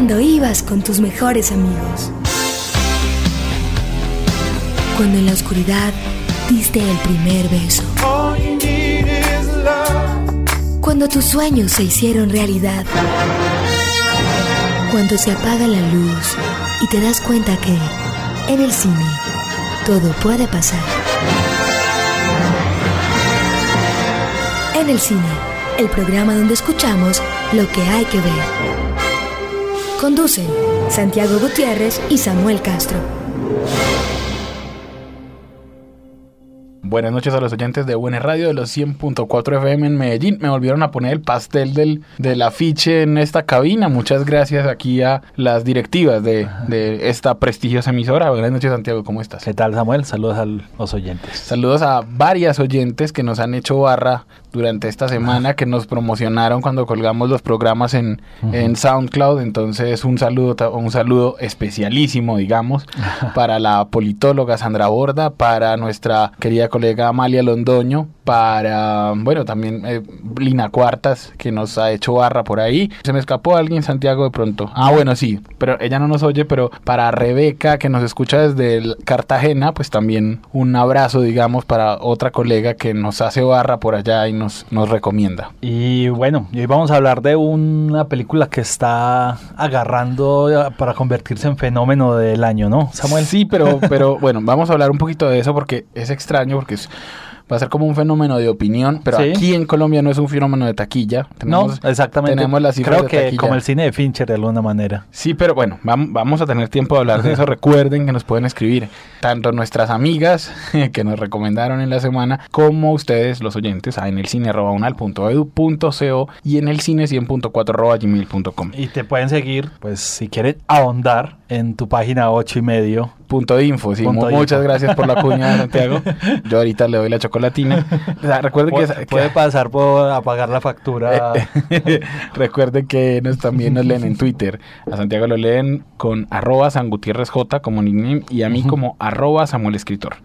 cuando ibas con tus mejores amigos. Cuando en la oscuridad diste el primer beso. Cuando tus sueños se hicieron realidad. Cuando se apaga la luz y te das cuenta que en el cine todo puede pasar. En el cine, el programa donde escuchamos lo que hay que ver. Conducen Santiago Gutiérrez y Samuel Castro. Buenas noches a los oyentes de Buena Radio de los 100.4 FM en Medellín. Me volvieron a poner el pastel del, del afiche en esta cabina. Muchas gracias aquí a las directivas de, de esta prestigiosa emisora. Buenas noches, Santiago. ¿Cómo estás? ¿Qué tal, Samuel? Saludos a los oyentes. Saludos a varias oyentes que nos han hecho barra durante esta semana, que nos promocionaron cuando colgamos los programas en, en SoundCloud. Entonces, un saludo, un saludo especialísimo, digamos, para la politóloga Sandra Borda, para nuestra querida colega Amalia Londoño, para, bueno, también eh, Lina Cuartas, que nos ha hecho barra por ahí. Se me escapó alguien, Santiago, de pronto. Ah, bueno, sí, pero ella no nos oye, pero para Rebeca, que nos escucha desde el Cartagena, pues también un abrazo, digamos, para otra colega que nos hace barra por allá y nos, nos recomienda. Y bueno, y hoy vamos a hablar de una película que está agarrando para convertirse en fenómeno del año, ¿no, Samuel? Sí, pero, pero bueno, vamos a hablar un poquito de eso porque es extraño, porque es- va a ser como un fenómeno de opinión, pero Sí. aquí en Colombia no es un fenómeno de taquilla. No, exactamente. tenemos las cifras Creo de que taquilla. como el cine de Fincher de alguna manera. Sí, pero bueno, vam- vamos a tener tiempo de hablar de eso. Recuerden que nos pueden escribir tanto nuestras amigas que nos recomendaron en la semana, como ustedes, los oyentes, en el cine unal.edu.co y en el cine 100.4 gmail.com. Y te pueden seguir, pues si quieren ahondar en tu página 8 y medio. Punto info, sí. Punto mu- info. Muchas gracias por la cuña, Santiago. Yo ahorita le doy la chocolatina. O sea, recuerden que, Pu- puede pasar por a pagar la factura. Recuerden que nos, también nos leen en Twitter. A Santiago lo leen con arroba San Gutiérrez J como nickname y a mí como arroba Samuel Escritor.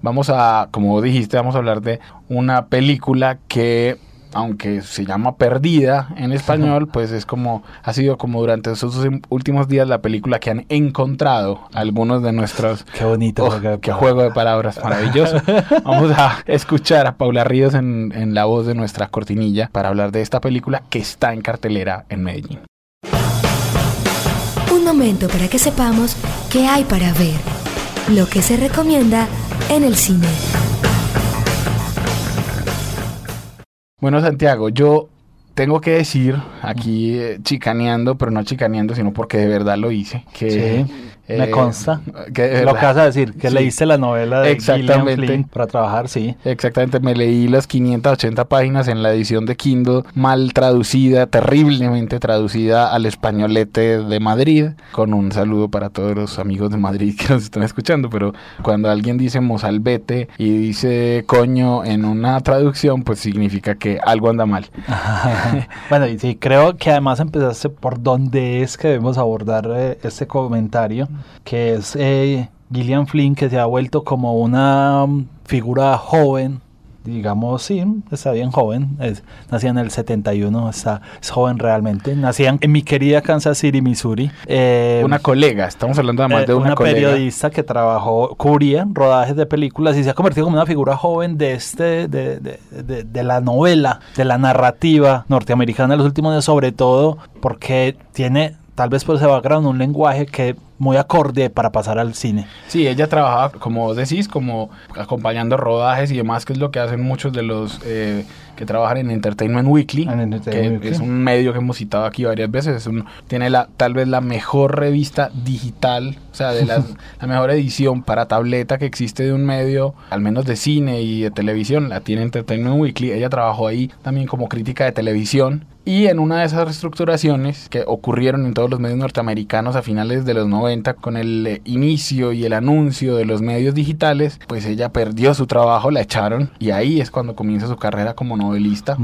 Vamos a, como dijiste, vamos a hablar de una película que aunque se llama Perdida en español, pues es como, ha sido como durante esos últimos días la película que han encontrado algunos de nuestros Qué bonito. Oh, qué palabras. juego de palabras maravilloso. Vamos a escuchar a Paula Ríos en, en la voz de nuestra cortinilla para hablar de esta película que está en cartelera en Medellín. Un momento para que sepamos qué hay para ver. Lo que se recomienda en el cine. Bueno, Santiago, yo tengo que decir, aquí eh, chicaneando, pero no chicaneando, sino porque de verdad lo hice, que... Sí, me eh, consta. que Lo que vas a decir, que Sí. leíste la novela de Gillian Exactamente. Flynn para trabajar, sí. Exactamente, me leí las 580 páginas en la edición de Kindle, mal traducida, terriblemente traducida al españolete de Madrid, con un saludo para todos los amigos de Madrid que nos están escuchando, pero cuando alguien dice mozalbete y dice coño en una traducción, pues significa que algo anda mal. bueno, y sí, creo que además empezaste por dónde es que debemos abordar eh, este comentario, que es eh, Gillian Flynn, que se ha vuelto como una mm, figura joven, digamos, sí, está bien joven, es, nacía en el 71, está, es joven realmente, nacía en mi querida Kansas City, Missouri. Eh, Una colega, estamos hablando además eh, de una, colega. periodista que trabajó, cubría rodajes de películas y se ha convertido como una figura joven de este, de, de- de- de la novela, de la narrativa norteamericana de los últimos años, sobre todo porque tiene, tal vez por ese background, un lenguaje que muy acorde para pasar al cine. Sí, ella trabajaba, como vos decís, como acompañando rodajes y demás, que es lo que hacen muchos de los eh, que trabajan en Entertainment Weekly, En Entertainment que Weekly. es un medio que hemos citado aquí varias veces. Es un- tiene la, tal vez la mejor revista digital, o sea, de las- la mejor edición para tableta que existe de un medio, al menos de cine y de televisión, la tiene Entertainment Weekly. Ella trabajó ahí también como crítica de televisión. Y en una de esas reestructuraciones que ocurrieron en todos los medios norteamericanos a finales de los 90 con el eh, inicio y el anuncio de los medios digitales, pues ella perdió su trabajo, la echaron y ahí es cuando comienza su carrera como novelista.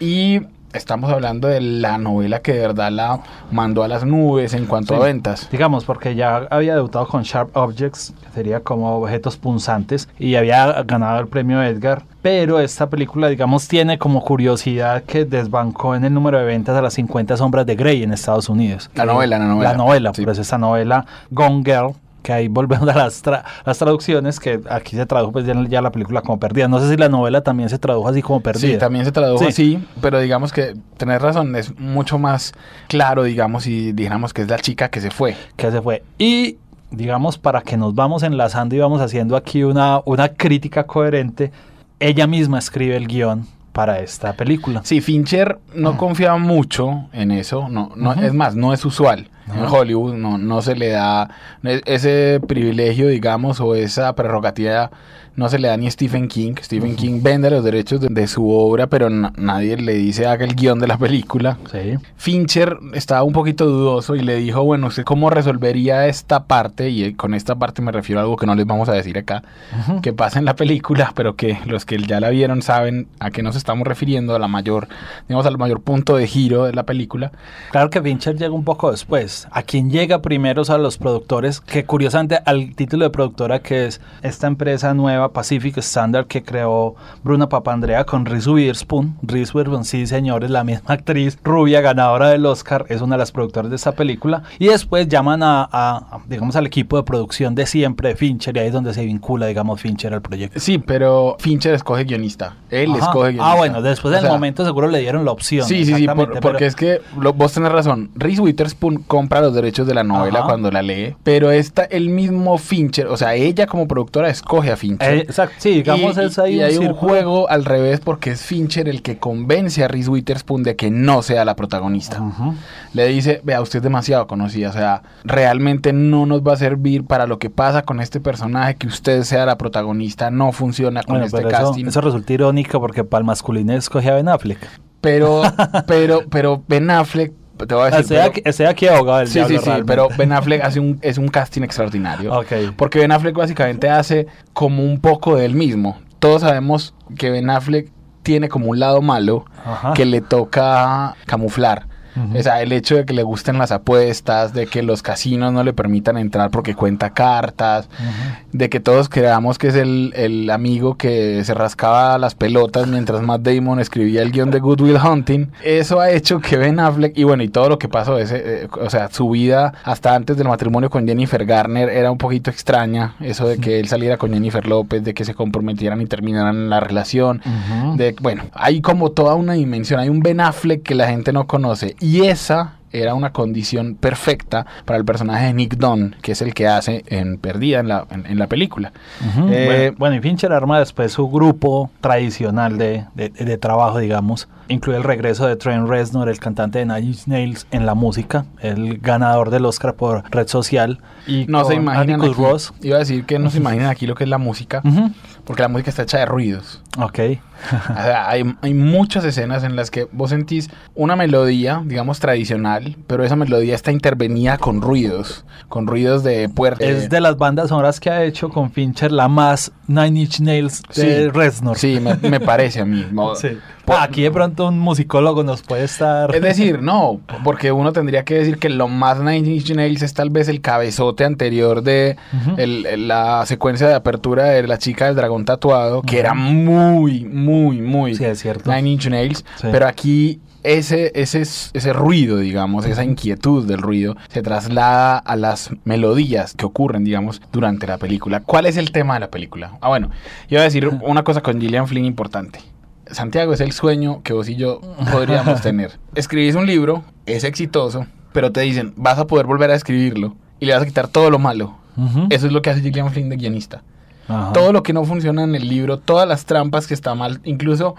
Y estamos hablando de la novela que de verdad la mandó a las nubes en cuanto Sí. a ventas. Digamos, porque ya había debutado con Sharp Objects, que sería como objetos punzantes, y había ganado el premio Edgar. Pero esta película, digamos, tiene como curiosidad que desbancó en el número de ventas a las 50 sombras de Grey en Estados Unidos. La novela, la novela. La novela, Sí. por eso esta novela Gone Girl, que ahí volvemos a las, tra- las traducciones, que aquí se tradujo pues ya, ya la película como perdida. No sé si la novela también se tradujo así como perdida. Sí, también se tradujo Sí. así, pero digamos que tenés razón, es mucho más claro, digamos, si dijéramos que es la chica que se fue. que se fue. Y digamos, para que nos vamos enlazando y vamos haciendo aquí una, una crítica coherente, ella misma escribe el guion para esta película. Sí, Fincher no confiaba mucho en eso, no, no, es más, no es usual. En. Hollywood no, no se le da e- ese privilegio, digamos, o esa prerrogativa, no se le da ni a Stephen King. Stephen King vende los derechos de, de su obra, pero na- nadie le dice haga el guion de la película. Sí. Fincher estaba un poquito dudoso y le dijo, bueno, ¿usted cómo resolvería esta parte? Y eh, con esta parte me refiero a algo que no les vamos a decir acá, que pasa en la película, pero que los que ya la vieron saben a qué nos estamos refiriendo, a la mayor, digamos, al mayor punto de giro de la película. Claro que Fincher llega un poco después. A quien llega primero son los productores, que curiosamente al título de productora que es esta empresa nueva, Pacific Standard, que creó Bruna Papandrea con Reese Witherspoon. Reese Witherspoon, sí señores, la misma actriz rubia ganadora del Oscar, es una de las productoras de esta película. Y después llaman a, a- a, digamos, al equipo de producción de siempre de Fincher, y ahí es donde se vincula, digamos, Fincher al proyecto. Sí, pero Fincher escoge guionista. Él Ajá. escoge guionista. Ah, bueno, después O del sea, momento seguro le dieron la opción. Sí, sí, sí, por- porque pero- es que lo- vos tenés razón. Reese Witherspoon compra los derechos de la novela Ajá. cuando la lee, pero esta, el mismo Fincher, o sea, ella como productora escoge a Fincher. Eh, exacto, sí, digamos, y, es ahí y un hay un juego al revés porque es Fincher el que convence a Reese Witherspoon de que no sea la protagonista. Le dice, vea, usted es demasiado conocida, o sea, realmente no nos va a servir para lo que pasa con este personaje, que usted sea la protagonista, no funciona con Bueno, este pero eso, casting. eso resulta irónico porque para el masculino escogía a Ben Affleck. Pero, pero, pero Ben Affleck, te voy a decir, Estoy pero- aquí, estoy aquí abogado del Sí, sí, sí, realmente. pero Ben Affleck hace un, es un casting extraordinario. Ok. Porque Ben Affleck básicamente hace como un poco de él mismo. Todos sabemos que Ben Affleck tiene como un lado malo Ajá. que le toca camuflar. O sea, el hecho de que le gusten las apuestas, de que los casinos no le permitan entrar porque cuenta cartas, de que todos creamos que es el, el amigo que se rascaba las pelotas mientras Matt Damon escribía el guion de Good Will Hunting. Eso ha hecho que Ben Affleck, y bueno, y todo lo que pasó, ese, eh, o sea, su vida hasta antes del matrimonio con Jennifer Garner era un poquito extraña. Eso de que él saliera con Jennifer López, de que se comprometieran y terminaran la relación. De, bueno, hay como toda una dimensión, hay un Ben Affleck que la gente no conoce y esa era una condición perfecta para el personaje de Nick Dunn, que es el que hace en Perdida en la, en, en la película. Eh, bueno, bueno, y Fincher arma después su grupo tradicional de, de- de trabajo, digamos. Incluye el regreso de Trent Reznor, el cantante de Nine Inch Nails, en la música, el ganador del Oscar por Red Social. Y No se imaginan aquí, Ross. iba a decir que no se imaginan aquí lo que es la música, Ujú. porque la música está hecha de ruidos. Ok. O sea, hay, hay muchas escenas en las que vos sentís una melodía, digamos, tradicional, pero esa melodía está intervenida con ruidos, con ruidos de puertas. Es de las bandas sonoras que ha hecho con Fincher la más Nine Inch Nails de Sí. Reznor. Sí, me, me parece a mí. Sí. Por- Ah, aquí de pronto un musicólogo nos puede estar... Es decir, no, porque uno tendría que decir que lo más Nine Inch Nails es tal vez el cabezote anterior de el- la secuencia de apertura de la chica del dragón tatuado, que era muy, muy, muy Sí, es cierto. Nine Inch Nails, Sí. pero aquí ese, ese, ese ruido, digamos, esa inquietud del ruido, se traslada a las melodías que ocurren, digamos, durante la película. ¿Cuál es el tema de la película? Ah, bueno, iba a decir una cosa con Gillian Flynn importante. Santiago es el sueño que vos y yo podríamos tener. Escribís un libro, es exitoso, pero te dicen, vas a poder volver a escribirlo y le vas a quitar todo lo malo. Eso es lo que hace Gillian Flynn de guionista. Ajá. Todo lo que no funciona en el libro, todas las trampas que está mal, incluso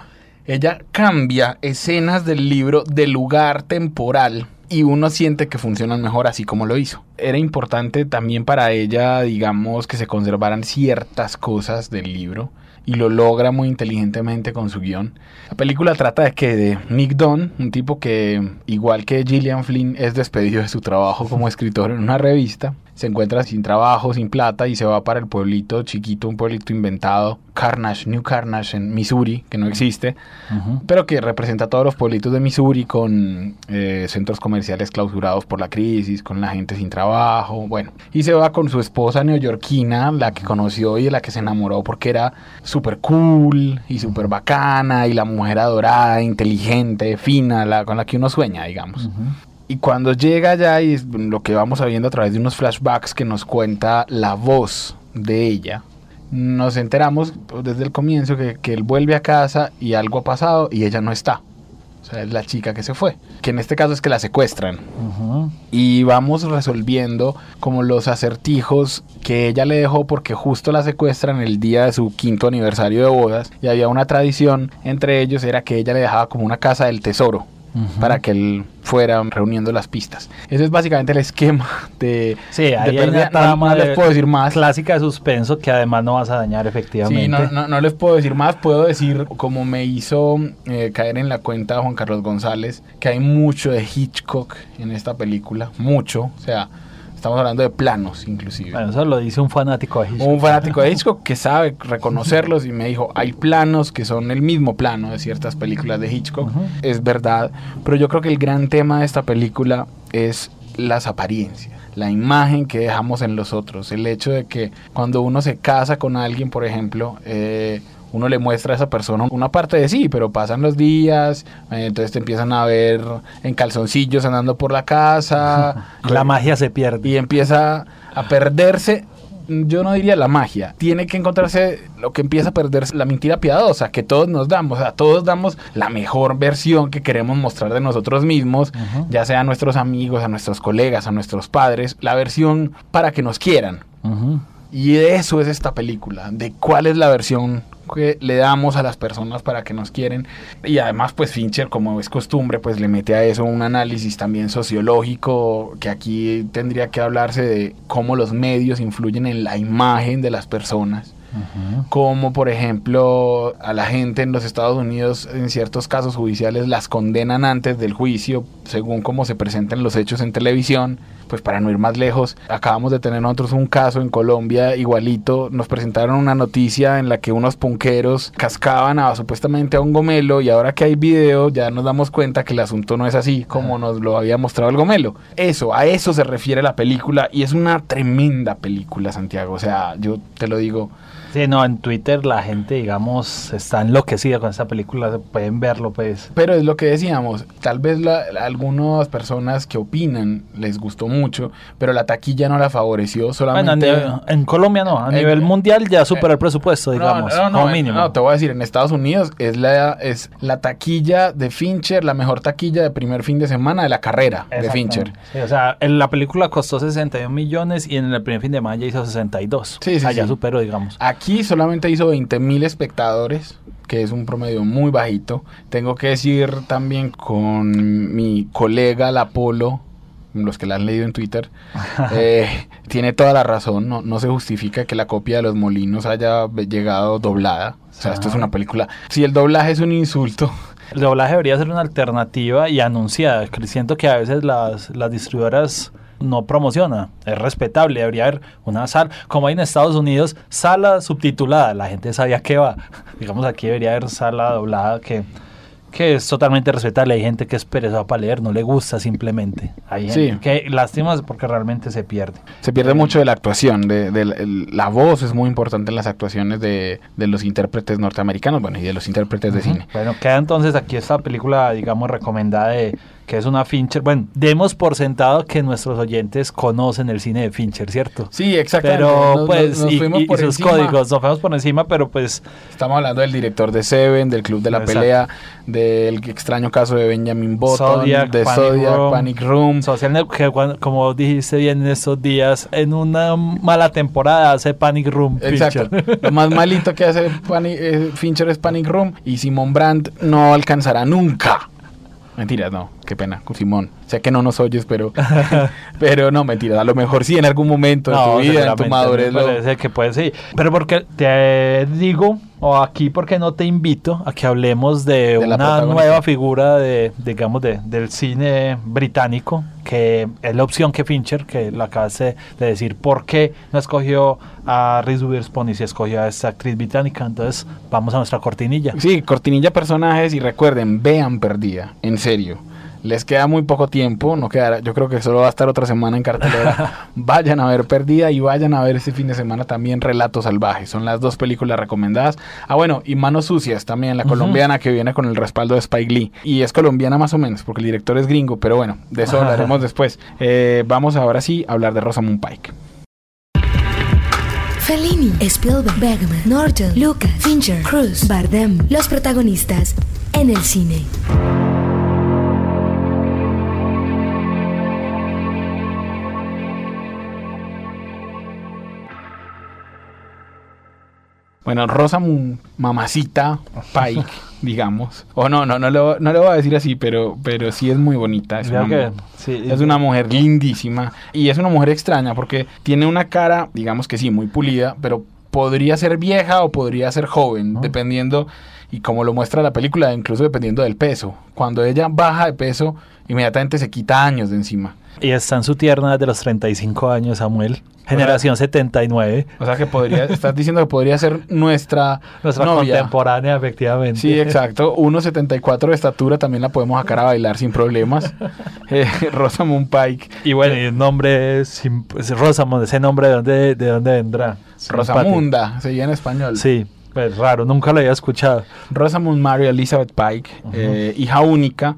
ella cambia escenas del libro de lugar temporal y uno siente que funcionan mejor así como lo hizo. Era importante también para ella, digamos, que se conservaran ciertas cosas del libro y lo logra muy inteligentemente con su guion. La película trata de que de Nick Dunn, un tipo que igual que Gillian Flynn es despedido de su trabajo como escritor en una revista, se encuentra sin trabajo, sin plata y se va para el pueblito chiquito, un pueblito inventado, Carnage, New Carnage en Missouri, que no existe, pero que representa a todos los pueblitos de Missouri con eh, centros comerciales clausurados por la crisis, con la gente sin trabajo, bueno. Y se va con su esposa neoyorquina, la que conoció y de la que se enamoró porque era súper cool y súper bacana y la mujer adorada, inteligente, fina, la, con la que uno sueña, digamos. Y cuando llega allá y es lo que vamos viendo a través de unos flashbacks que nos cuenta la voz de ella, nos enteramos desde el comienzo que, que él vuelve a casa y algo ha pasado y ella no está. O sea, es la chica que se fue. Que en este caso es que la secuestran. Y vamos resolviendo como los acertijos que ella le dejó porque justo la secuestran el día de su quinto aniversario de bodas. Y había una tradición entre ellos, era que ella le dejaba como una casa del tesoro Para que él fuera reuniendo las pistas. Ese es básicamente el esquema de... Sí, de ahí hay pérdida. una No- trama no, les de- puedo decir más. clásica de suspenso que además no vas a dañar efectivamente. Sí, no, no, no les puedo decir más. Puedo decir, como me hizo eh, caer en la cuenta Juan Carlos González, que hay mucho de Hitchcock en esta película. Mucho. O sea, estamos hablando de planos, inclusive. Bueno, eso lo dice un fanático de Hitchcock. un fanático de Hitchcock que sabe reconocerlos y me dijo, hay planos que son el mismo plano de ciertas películas de Hitchcock, es verdad, pero yo creo que el gran tema de esta película es las apariencias, la imagen que dejamos en los otros, el hecho de que cuando uno se casa con alguien, por ejemplo, eh, uno le muestra a esa persona una parte de sí, pero pasan los días, eh, entonces te empiezan a ver en calzoncillos andando por la casa. La magia se pierde. y empieza a perderse yo no diría la magia, tiene que encontrarse lo que empieza a perderse, la mentira piadosa que todos nos damos, o sea, todos damos la mejor versión que queremos mostrar de nosotros mismos, ya sea a nuestros amigos, a nuestros colegas, a nuestros padres, la versión para que nos quieran. Y de eso es esta película, de cuál es la versión que le damos a las personas para que nos quieren. Y además, pues Fincher, como es costumbre, pues le mete a eso un análisis también sociológico, que aquí tendría que hablarse de cómo los medios influyen en la imagen de las personas. Como por ejemplo a la gente en los Estados Unidos en ciertos casos judiciales las condenan antes del juicio según cómo se presentan los hechos en televisión. Pues para no ir más lejos, acabamos de tener nosotros un caso en Colombia igualito. Nos presentaron una noticia en la que unos punqueros cascaban a supuestamente a un gomelo y ahora que hay video ya nos damos cuenta que el asunto no es así como nos lo había mostrado el gomelo. Eso, a eso se refiere la película y es una tremenda película, Santiago. O sea, yo te lo digo. Sí, no, en Twitter la gente, digamos, está enloquecida con esta película, pueden verlo, pues. Pero es lo que decíamos, tal vez la- algunas personas que opinan les gustó mucho, pero la taquilla no la favoreció Bueno, solamente... a nivel- en Colombia no, a Eh, nivel mundial ya supera eh, el presupuesto, digamos, no, no, no, como eh, mínimo. no, te voy a decir, en Estados Unidos es la, es la taquilla de Fincher, la mejor taquilla de primer fin de semana de la carrera de Fincher. Sí, o sea, en la película costó 61 millones y en el primer fin de semana ya hizo 62. Sí, sí, Allá sí. superó, digamos. Aquí solamente hizo 20 mil espectadores, que es un promedio muy bajito. Tengo que decir también con mi colega La Polo, los que la han leído en Twitter, eh, tiene toda la razón. No, no se justifica que la copia de Los Molinos haya llegado doblada. O sea, esto es Ajá. una película. Si el doblaje es un insulto, El doblaje debería ser una alternativa y anunciada. Siento que a veces las, las distribuidoras no promociona. Es respetable. Debería haber una sala, como hay en Estados Unidos, sala subtitulada. La gente sabía qué va. Digamos, aquí debería haber sala doblada que, que es totalmente respetable. Hay gente que es perezosa para leer, no le gusta simplemente. Hay Sí. gente que lástima porque realmente se pierde. se pierde mucho de la actuación. De, de la voz es muy importante en las actuaciones de, de los intérpretes norteamericanos, bueno, y de los intérpretes de cine. Bueno, queda entonces aquí esta película, digamos, recomendada de que es una Fincher. Bueno, demos por sentado que nuestros oyentes conocen el cine de Fincher, ¿cierto? Sí, exactamente. Pero Nos- pues, nos- nos y, y- y por sus códigos, nos fuimos por encima, pero pues, Estamos hablando del director de Seven, del Club de la Exacto. Pelea, del extraño caso de Benjamin Button, Zodiac, de Panic Zodiac, Room. Panic Room. Social Net- que cuan- como dijiste bien en estos días, en una mala temporada hace Panic Room. Exacto. Fincher. Lo más malito que hace Pani- eh, Fincher es Panic Room y Simon Brandt no alcanzará nunca. Mentiras, no, qué pena con Simón. Sé que no nos oyes, pero pero no, mentiras. A lo mejor sí en algún momento de tu vida, en tu madurez. lo- parece que puede sí. Pero porque te digo, o aquí porque no te invito a que hablemos de, De la una nueva figura de, digamos, de, del cine británico, que es la opción que Fincher, que lo acabas de, de decir, ¿por qué no escogió a Reese Witherspoon y se escogió a esta actriz británica? Entonces, vamos a nuestra cortinilla. Sí, cortinilla personajes y recuerden, vean Perdida, en serio. Les queda muy poco tiempo, no quedará, yo creo que solo va a estar otra semana en cartelera. vayan a ver Perdida y vayan a ver este fin de semana también Relatos Salvajes. Son las dos películas recomendadas. Ah, bueno, y Manos Sucias también, la colombiana que viene con el respaldo de Spike Lee. Y es colombiana más o menos, porque el director es gringo, pero bueno, de eso hablaremos después. Eh, vamos ahora sí a hablar de Rosamund Pike. Fellini, Spielberg, Bergman, Norton, Lucas, Fincher, Cruz, Bardem, los protagonistas en el cine. Bueno, Rosamund Mamacita Pike, digamos. O no, no, no lo, no lo voy a decir así, pero, pero sí es muy bonita. Es una, que, sí, es una mujer lindísima. Y es una mujer extraña porque tiene una cara, digamos que sí, muy pulida, pero podría ser vieja o podría ser joven, Ah. dependiendo, y como lo muestra la película, incluso dependiendo del peso. Cuando ella baja de peso, inmediatamente se quita años de encima. Y está en su tierna desde los 35 años, Samuel. Generación 79. O sea que podría, estás diciendo que podría ser nuestra, Nuestra novia. contemporánea, efectivamente. Sí, exacto. 1,74 de estatura también la podemos sacar a bailar sin problemas. Eh, Rosamund Pike. Y bueno, y el nombre es, Rosamund, ese nombre de dónde, de dónde vendrá. Rosamunda, se llama en español. Sí, pues raro, nunca lo había escuchado. Rosamund Mary Elizabeth Pike, eh, hija única.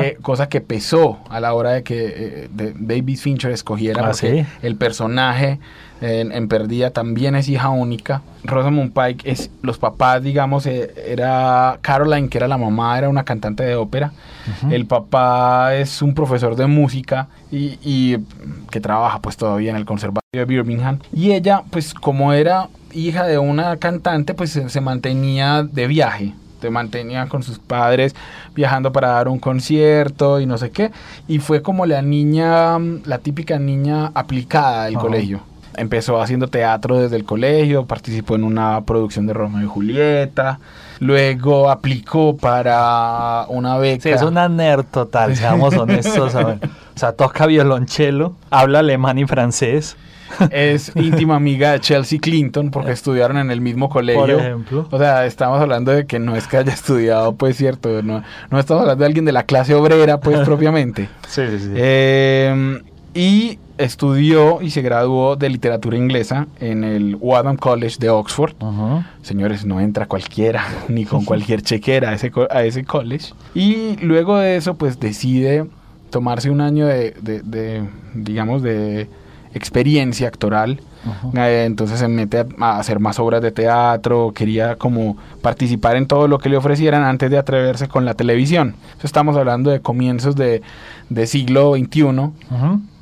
Que, cosa que pesó a la hora de que eh, de- David Fincher escogiera, Ah, porque ¿sí? el personaje en, en Perdida también es hija única. Rosamund Pike es, los papás, digamos, eh, era Caroline, que era la mamá, era una cantante de ópera. El papá es un profesor de música y, y, que trabaja pues todavía en el conservatorio de Birmingham. Y ella, pues como era hija de una cantante, pues se, se mantenía de viaje. Se mantenía con sus padres viajando para dar un concierto y no sé qué. Y fue como la niña, mm, la típica niña aplicada del Ajá. colegio. Empezó haciendo teatro desde el colegio, participó en una producción de Romeo y Julieta, luego aplicó para una beca. Sí, es una nerd total, seamos honestos. O sea, toca violonchelo, habla alemán y francés, es íntima amiga de Chelsea Clinton porque estudiaron en el mismo colegio. por ejemplo. O sea, estamos hablando de que no es que haya estudiado, pues cierto, no, no estamos hablando de alguien de la clase obrera, pues propiamente. Sí, sí, sí. Eh, y estudió y se graduó de literatura inglesa en el Wadham College de Oxford. Señores, no entra cualquiera, ni con cualquier chequera a ese, co- a ese college. Y luego de eso, pues decide tomarse un año de, de- de, digamos, de experiencia actoral. Eh, entonces se mete a, hacer más obras de teatro, quería como participar en todo lo que le ofrecieran antes de atreverse con la televisión. Estamos hablando de comienzos de, de siglo XXI, Ujú.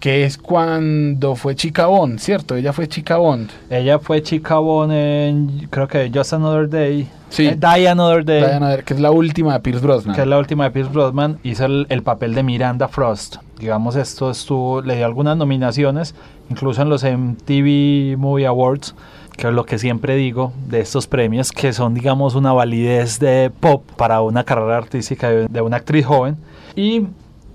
que es cuando fue Chica Bond, ¿cierto? Ella fue Chica Bond. Ella fue chica Bond en, creo que Just Another Day. Sí. Eh, Die Another Day. Diana, que es la última de Pierce Brosnan. que es la última de Pierce Brosnan, hizo el, el papel de Miranda Frost. Digamos, esto estuvo, le dio algunas nominaciones, incluso en los MTV Movie Awards, que es lo que siempre digo de estos premios, que son, digamos, una validez de pop para una carrera artística de, una actriz joven. Y,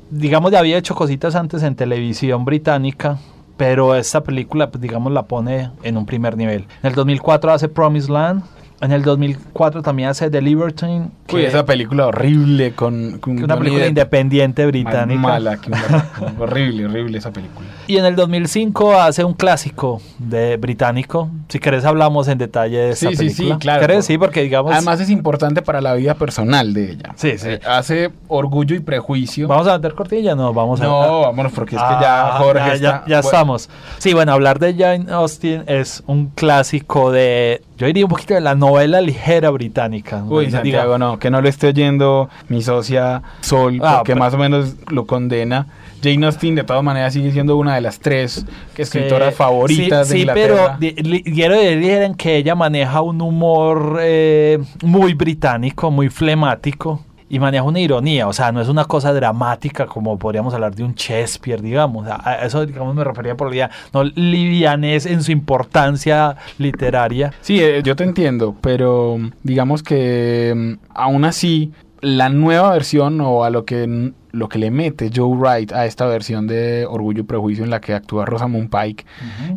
digamos, ya había hecho cositas antes en televisión británica, pero esta película, pues, digamos, la pone en un primer nivel. En el 2004 hace Promised Land. En el 2004 también hace The Libertine. Uy, esa película horrible con, una película independiente británica. Mala, que una- horrible, horrible esa película. Y en el 2005 hace un clásico de británico. Si querés hablamos en detalle de esta Sí, sí, sí, película. claro. ¿Querés? Sí, porque digamos... Además es importante para la vida personal de ella. Sí, sí. Eh, hace orgullo y prejuicio. ¿Vamos a meter cortilla? No, vamos a... no, vámonos, porque es que Ah, ya Jorge ya, ya- está... ya bueno, estamos. Sí, bueno, hablar de Jane Austen es un clásico de... Yo diría un poquito de la novela ligera británica. Uy, Diga- Santiago, no, que no lo esté oyendo mi socia Sol, Ah, porque pero- más o menos lo condena. Jane Austen, de todas maneras, sigue siendo una de las tres escritoras Sí, favoritas sí, de sí, Inglaterra. pero di- li- quiero decir que ella maneja un humor eh, muy británico, muy flemático. Y maneja una ironía, o sea, no es una cosa dramática como podríamos hablar de un Shakespeare, digamos. A eso, digamos, me refería por día, no livianez en su importancia literaria. Sí, eh, yo te entiendo, pero digamos que mm, aún así la nueva versión o a lo que lo que le mete Joe Wright a esta versión de Orgullo y Prejuicio en la que actúa Rosamund Pike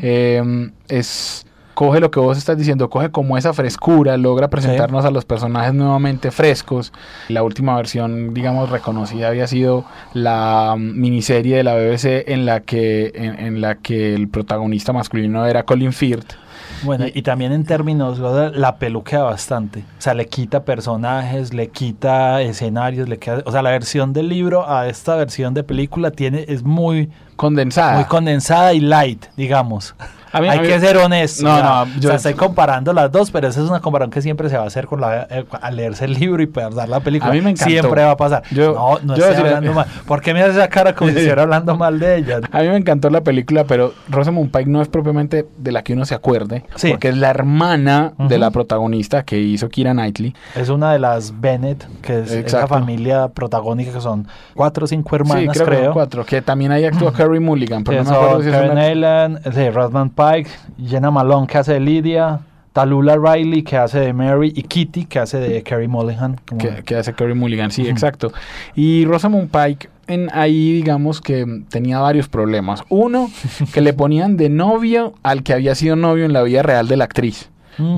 eh, es coge lo que vos estás diciendo, coge como esa frescura, logra presentarnos a los personajes nuevamente frescos. La última versión, digamos, reconocida había sido la mm, miniserie de la BBC en la que, en, en la que el protagonista masculino era Colin Firth. Bueno, y, también en términos, la peluquea bastante. O sea, le quita personajes, le quita escenarios, le queda, o sea, la versión del libro a esta versión de película tiene, es muy condensada. Muy condensada y light, digamos. Hay que ser honesto. No, no, yo estoy comparando las dos, pero esa es una comparación que siempre se va a hacer con la, eh, al leerse el libro y poder dar la película. A mí me encantó. Siempre va a pasar. Yo, no, no estoy hablando mal. ¿Por qué me hace esa cara como si estuviera hablando mal de ella? A mí me encantó la película, pero Rosamund Pike no es propiamente de la que uno se acuerde, sí. porque es la hermana de la protagonista que hizo Kira Knightley. Es una de las Bennett, que es la familia protagónica, que son cuatro o cinco hermanas, sí, creo. Que cuatro, que también ahí actúa Carrie Mulligan, pero no me acuerdo si es una... sí, Rosamund Pike, Jenna Malone que hace de Lydia, Talula Riley que hace de Mary y Kitty que hace de Carrie Mulligan. Que, que, hace Carrie Mulligan, sí, exacto. Y Rosamund Pike en ahí digamos que tenía varios problemas. Uno, que le ponían de novio al que había sido novio en la vida real de la actriz.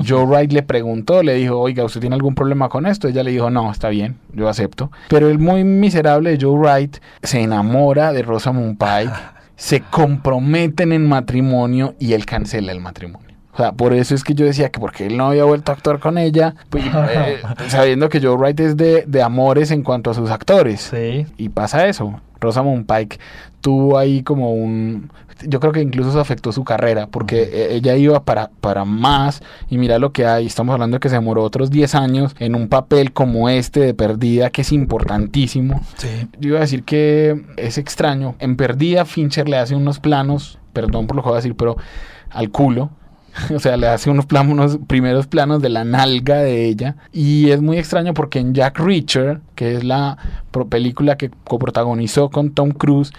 Joe Wright le preguntó, le dijo, oiga, ¿usted tiene algún problema con esto? Ella le dijo, no, está bien, yo acepto. Pero el muy miserable Joe Wright se enamora de Rosamund Pike se comprometen en matrimonio y él cancela el matrimonio. O sea, por eso es que yo decía que porque él no había vuelto a actuar con ella, pues, eh, sabiendo que Joe Wright es de, de, amores en cuanto a sus actores. Sí. Y pasa eso. Rosamund Pike tuvo ahí como un... Yo creo que incluso eso afectó su carrera, porque e, ella iba para, para más, y mira lo que hay, estamos hablando de que se demoró otros 10 años en un papel como este de Perdida, que es importantísimo. Sí. Yo iba a decir que es extraño. En Perdida, Fincher le hace unos planos, perdón por lo que voy a decir, pero al culo, o sea, le hace unos, planos, unos primeros planos de la nalga de ella. Y es muy extraño porque en Jack Reacher, que es la película que coprotagonizó con Tom Cruise,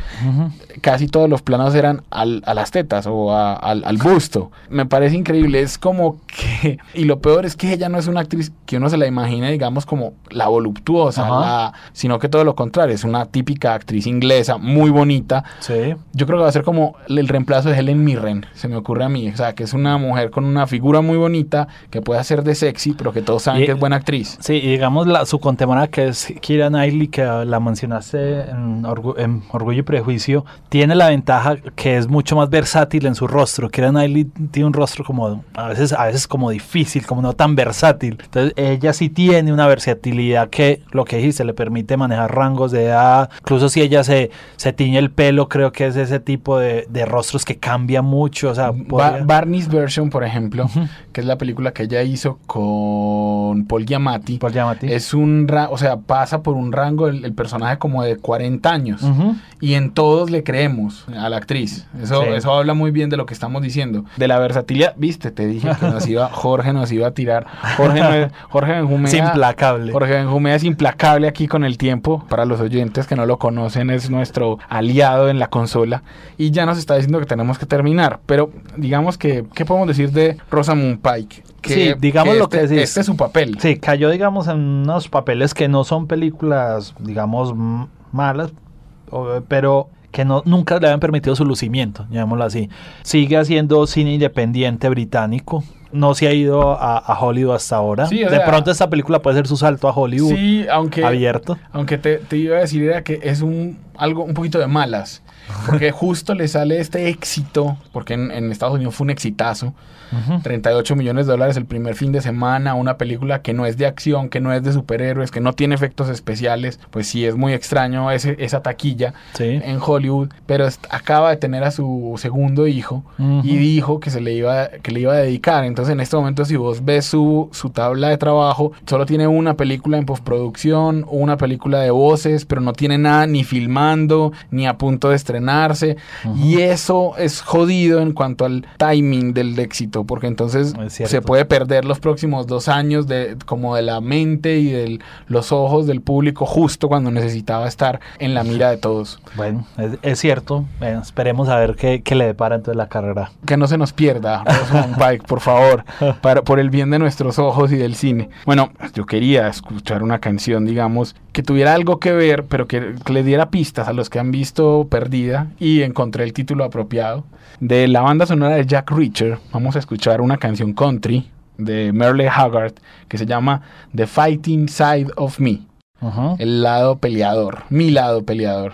casi todos los planos eran al, a las tetas o al, al, busto. Me parece increíble, es como que... Y lo peor es que ella no es una actriz que uno se la imagina, digamos, como la voluptuosa, la, sino que todo lo contrario, es una típica actriz inglesa, muy bonita. Sí. Yo creo que va a ser como el reemplazo de Helen Mirren, se me ocurre a mí. O sea, que es una mujer con una figura muy bonita, que puede hacer de sexy, pero que todos saben que es buena actriz. Sí, y digamos la, su contemporánea que es Kira Knightley, que la mencionaste en, Orgullo y Prejuicio, tiene la ventaja que es mucho más versátil en su rostro. Kira Knightley tiene un rostro como a veces, a veces como difícil, como no tan versátil. Entonces ella sí tiene una versatilidad que lo que dijiste le permite manejar rangos de edad. Incluso si ella se, se tiñe el pelo, creo que es ese tipo de, de rostros que cambia mucho. O sea, podría... Barney's Por ejemplo, que es la película que ella hizo con Paul Giamatti. Paul Giamatti. Es un, o sea, pasa por un rango el, el personaje como de 40 años. Uh -huh. Y en todos le creemos a la actriz. Eso, sí. eso habla muy bien de lo que estamos diciendo. De la versatilidad, viste, te dije que nos iba, Jorge nos iba a tirar. Jorge, no, Jorge Benjumea. Es implacable. Jorge Benjumea es implacable aquí con el tiempo. Para los oyentes que no lo conocen, es nuestro aliado en la consola. Y ya nos está diciendo que tenemos que terminar. Pero digamos que, ¿qué podemos decir de Rosamund Pike? Que, sí, digamos que lo este, que decís. Este es su papel. Sí, cayó, digamos, en unos papeles que no son películas, digamos, malas, pero que no, nunca le habían permitido su lucimiento, llamémoslo así. Sigue haciendo cine independiente británico. No se ha ido a, a Hollywood hasta ahora. Sí, de sea, pronto esta película puede ser su salto a Hollywood. Sí, aunque abierto. Aunque te, te iba a decir era que es un algo un poquito de malas. Porque justo le sale este éxito, porque en, en Estados Unidos fue un exitazo. Uh -huh. 38 millones de dólares el primer fin de semana, una película que no es de acción, que no es de superhéroes, que no tiene efectos especiales, pues sí es muy extraño ese, esa taquilla sí. en Hollywood, pero acaba de tener a su segundo hijo uh -huh. y dijo que se le iba que le iba a dedicar. Entonces en este momento si vos ves su, su tabla de trabajo, solo tiene una película en postproducción, una película de voces, pero no tiene nada ni filmado acabando, ni a punto de estrenarse. Y eso es jodido en cuanto al timing del éxito, porque entonces se puede perder los próximos dos años de, como de la mente y de los ojos del público justo cuando necesitaba estar en la mira de todos. Bueno, es, cierto. esperemos a ver qué, qué, le depara entonces la carrera. Que no se nos pierda, Pike, por favor, para, por el bien de nuestros ojos y del cine. Bueno, yo quería escuchar una canción, digamos, que tuviera algo que ver, pero que, le diera pistas a los que han visto Y encontré el título apropiado. De la banda sonora de Jack Reacher, vamos a escuchar una canción country de Merle Haggard que se llama The Fighting Side of Me. El lado peleador, mi lado peleador.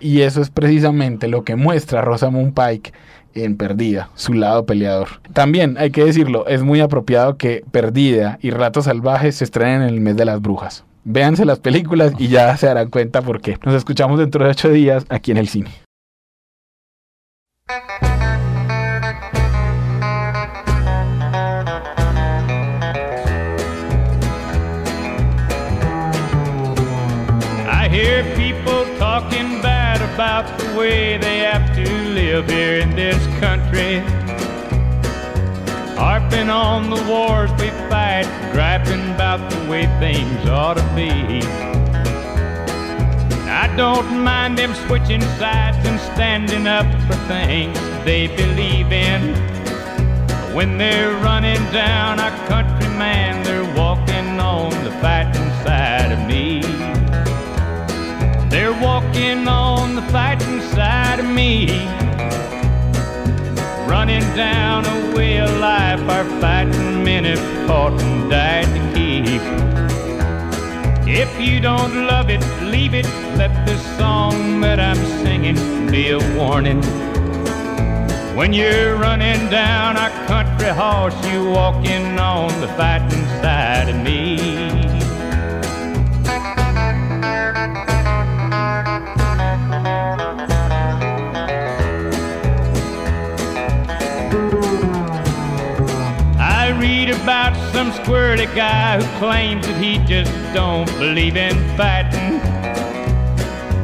Y eso es precisamente lo que muestra Rosamund Pike en Perdida, su lado peleador. También hay que decirlo, es muy apropiado que Perdida y Ratos Salvajes se estrenen en el mes de las brujas. Véanse las películas y ya se darán cuenta por qué. Nos escuchamos dentro de ocho días aquí en el cine. Way they have to live here in this country. Harping on the wars we fight, griping about the way things ought to be. I don't mind them switching sides and standing up for things they believe in. When they're running down our country, man, they're walking on the fighting walking on the fighting side of me. Running down a way of life our fighting men have fought and died to keep. If you don't love it, leave it. Let this song that I'm singing be a warning. When you're running down our country horse, you walking on the fighting side of me. Some squirrely guy who claims that he just don't believe in fighting.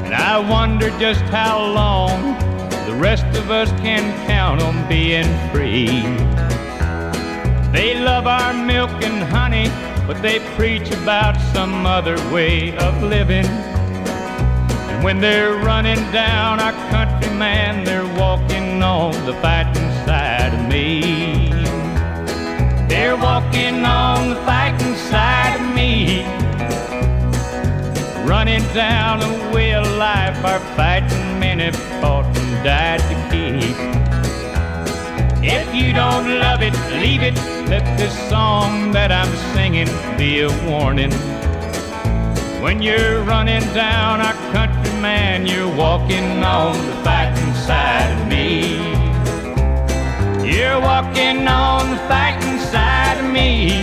And I wonder just how long the rest of us can count on being free. They love our milk and honey, but they preach about some other way of living. And when they're running down our country, man, they're walking on the fighting side of me. Walking on the fighting side of me. Running down a way of life our fighting men have fought and died to keep. If you don't love it, leave it. Let this song that I'm singing be a warning. When you're running down our country, man, you're walking on the fighting side of me. You're walking on the fighting side of me.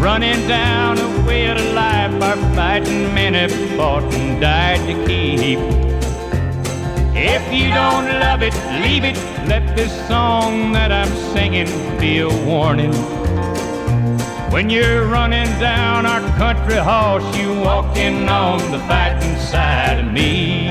Running down a way of life our fighting men have fought and died to keep. If you don't love it, leave it. Let this song that I'm singing be a warning. When you're running down our country horse, you walking on the fighting side of me.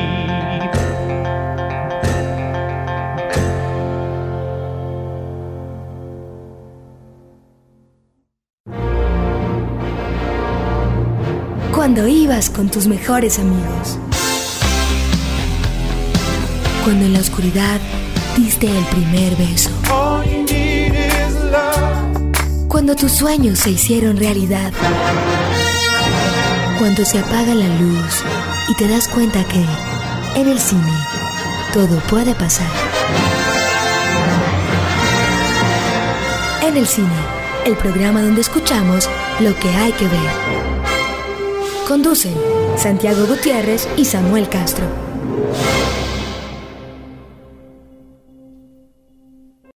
Cuando ibas con tus mejores amigos. Cuando en la oscuridad diste el primer beso. Cuando tus sueños se hicieron realidad. Cuando se apaga la luz y te das cuenta que en el cine todo puede pasar. En el cine, el programa donde escuchamos lo que hay que ver. Conducen Santiago Gutiérrez y Samuel Castro.